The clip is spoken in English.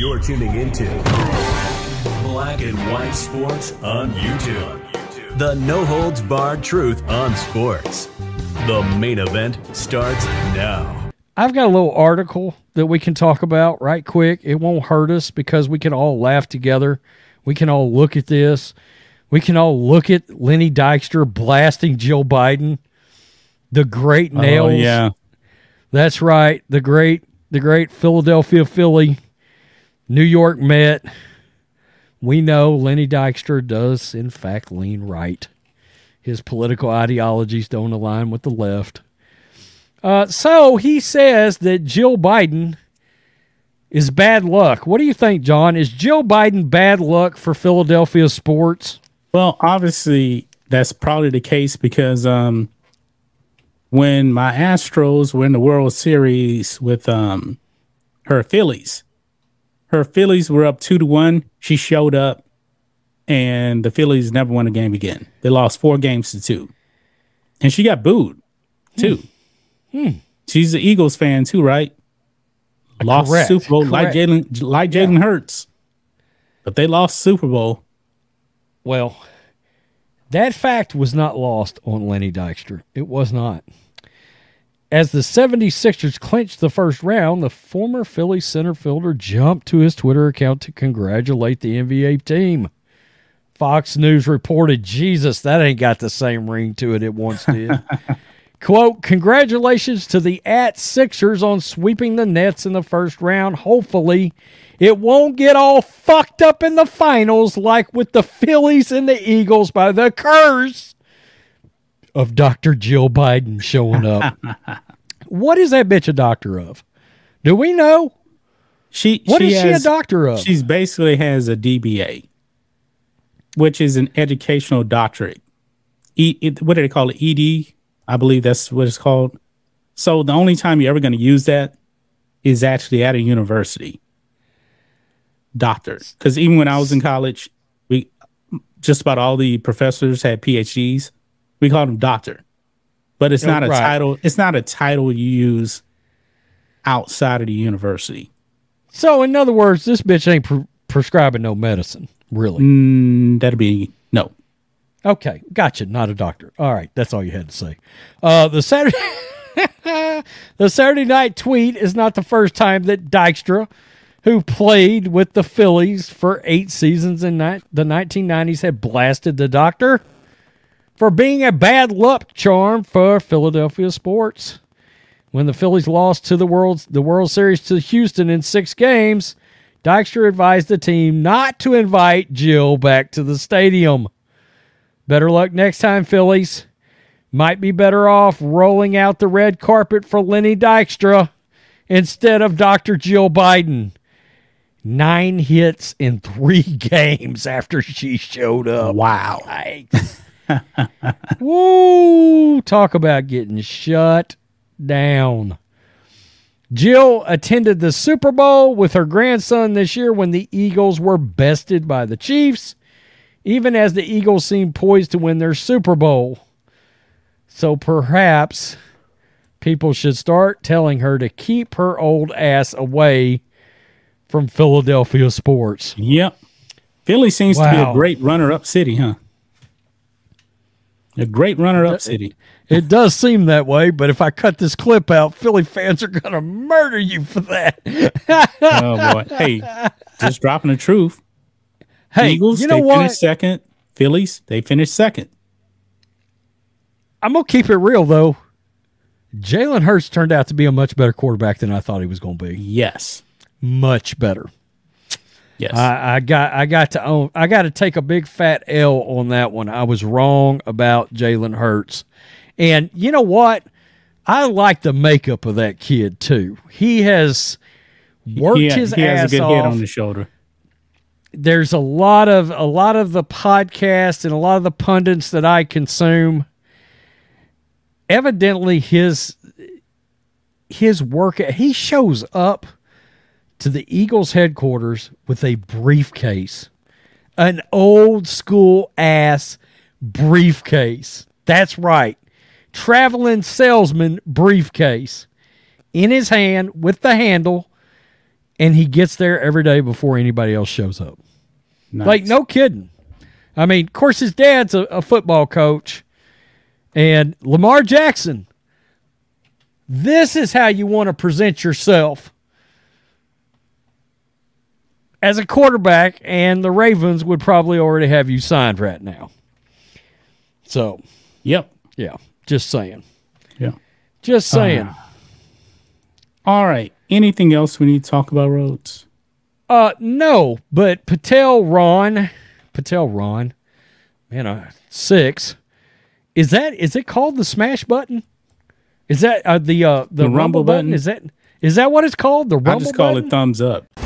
You're tuning into Black and White Sports on YouTube. The no holds barred truth on sports. The main event starts now. I've got a little article that we can talk about right quick. It won't hurt us because we can all laugh together. We can all look at this. We can all look at Lenny Dykstra blasting Jill Biden. The great oh, nails. Oh, yeah. That's right. The great the great Philadelphia Philly, New York Met. We know Lenny Dykstra does in fact lean right. His political ideologies don't align with the left. Uh, so he says that Jill Biden is bad luck. What do you think, John? Is Jill Biden bad luck for Philadelphia sports? Well, obviously that's probably the case because um, when my Astros were in the World Series with um, her Phillies, her Phillies were up two to one. She showed up, and the Phillies never won a game again. They lost four games to two, and she got booed too. Hmm. She's an Eagles fan too, right? Lost Correct, Super Bowl like correct. Jalen, like Jalen Hurts, but they lost Super Bowl. Well, that fact was not lost on Lenny Dykstra. It was not. As the 76ers clinched the first round, the former Philly center fielder jumped to his Twitter account to congratulate the NBA team. Fox News reported, Jesus, that ain't got the same ring to it it once did. Quote, congratulations to the at Sixers on sweeping the Nets in the first round. Hopefully, it won't get all fucked up in the finals like with the Phillies and the Eagles by the curse of Dr. Jill Biden showing up. what is that bitch a doctor of? Do we know? She What she is she a doctor of? She's basically has a DBA, which is an educational doctorate. E, it, what do they call it? ED, I believe that's what it's called. So the only time you're ever going to use that is actually at a university. Doctor, because even when I was in college, we just about all the professors had PhDs. We called him doctor, but it's not a right. title. It's not a title you use outside of the university. So, in other words, this bitch ain't pre- prescribing no medicine, really. Mm, that'd be no. Okay, gotcha. Not a doctor. All right, that's all you had to say. Uh, the Saturday, the Saturday night tweet is not the first time that Dykstra, who played with the Phillies for eight seasons in ni- the 1990s, had blasted the doctor for being a bad luck charm for Philadelphia sports. When the Phillies lost to the World the World Series to Houston in six games, Dykstra advised the team not to invite Jill back to the stadium. Better luck next time, Phillies. Might be better off rolling out the red carpet for Lenny Dykstra instead of Dr. Jill Biden. Nine hits in three games after she showed up. Wow. Woo! Talk about getting shut down. Jill attended the Super Bowl with her grandson this year when the Eagles were bested by the Chiefs, even as the Eagles seemed poised to win their Super Bowl. So perhaps people should start telling her to keep her old ass away from Philadelphia sports. Yep. Philly seems to be a great runner-up city, huh? A great runner-up city. It does seem that way, but if I cut this clip out, Philly fans are going to murder you for that. Oh boy. Hey, just dropping the truth. hey, Eagles, you know they what? finished second. Phillies, they finished second. I'm going to keep it real, though. Jalen Hurts turned out to be a much better quarterback than I thought he was going to be. Yes. Much better. Yes. I, I got I got to own I got to take a big fat L on that one. I was wrong about Jalen Hurts. And you know what? I like the makeup of that kid too. He has worked he, his he ass has a good off. head on the shoulder. there's a lot of a lot of the podcast and a lot of the pundits that I consume. Evidently, his his work he shows up to the Eagles headquarters with a briefcase, an old school ass briefcase. That's right, traveling salesman briefcase in his hand with the handle and he gets there every day before anybody else shows up. Nice. Like, no kidding. I mean, of course, his dad's a, a football coach, and Lamar Jackson. This is how you want to present yourself as a quarterback, and the Ravens would probably already have you signed right now. So, Yep. yeah, just saying. Yeah. Just saying. All right. Anything else we need to talk about, Rhodes? Uh, no, but Patel Ron, Patel Ron, man, uh, six. Is that is it called the smash button? Is that uh, the uh the, rumble, rumble button? button? Is that is that what it's called? The rumble I just call button? it thumbs up.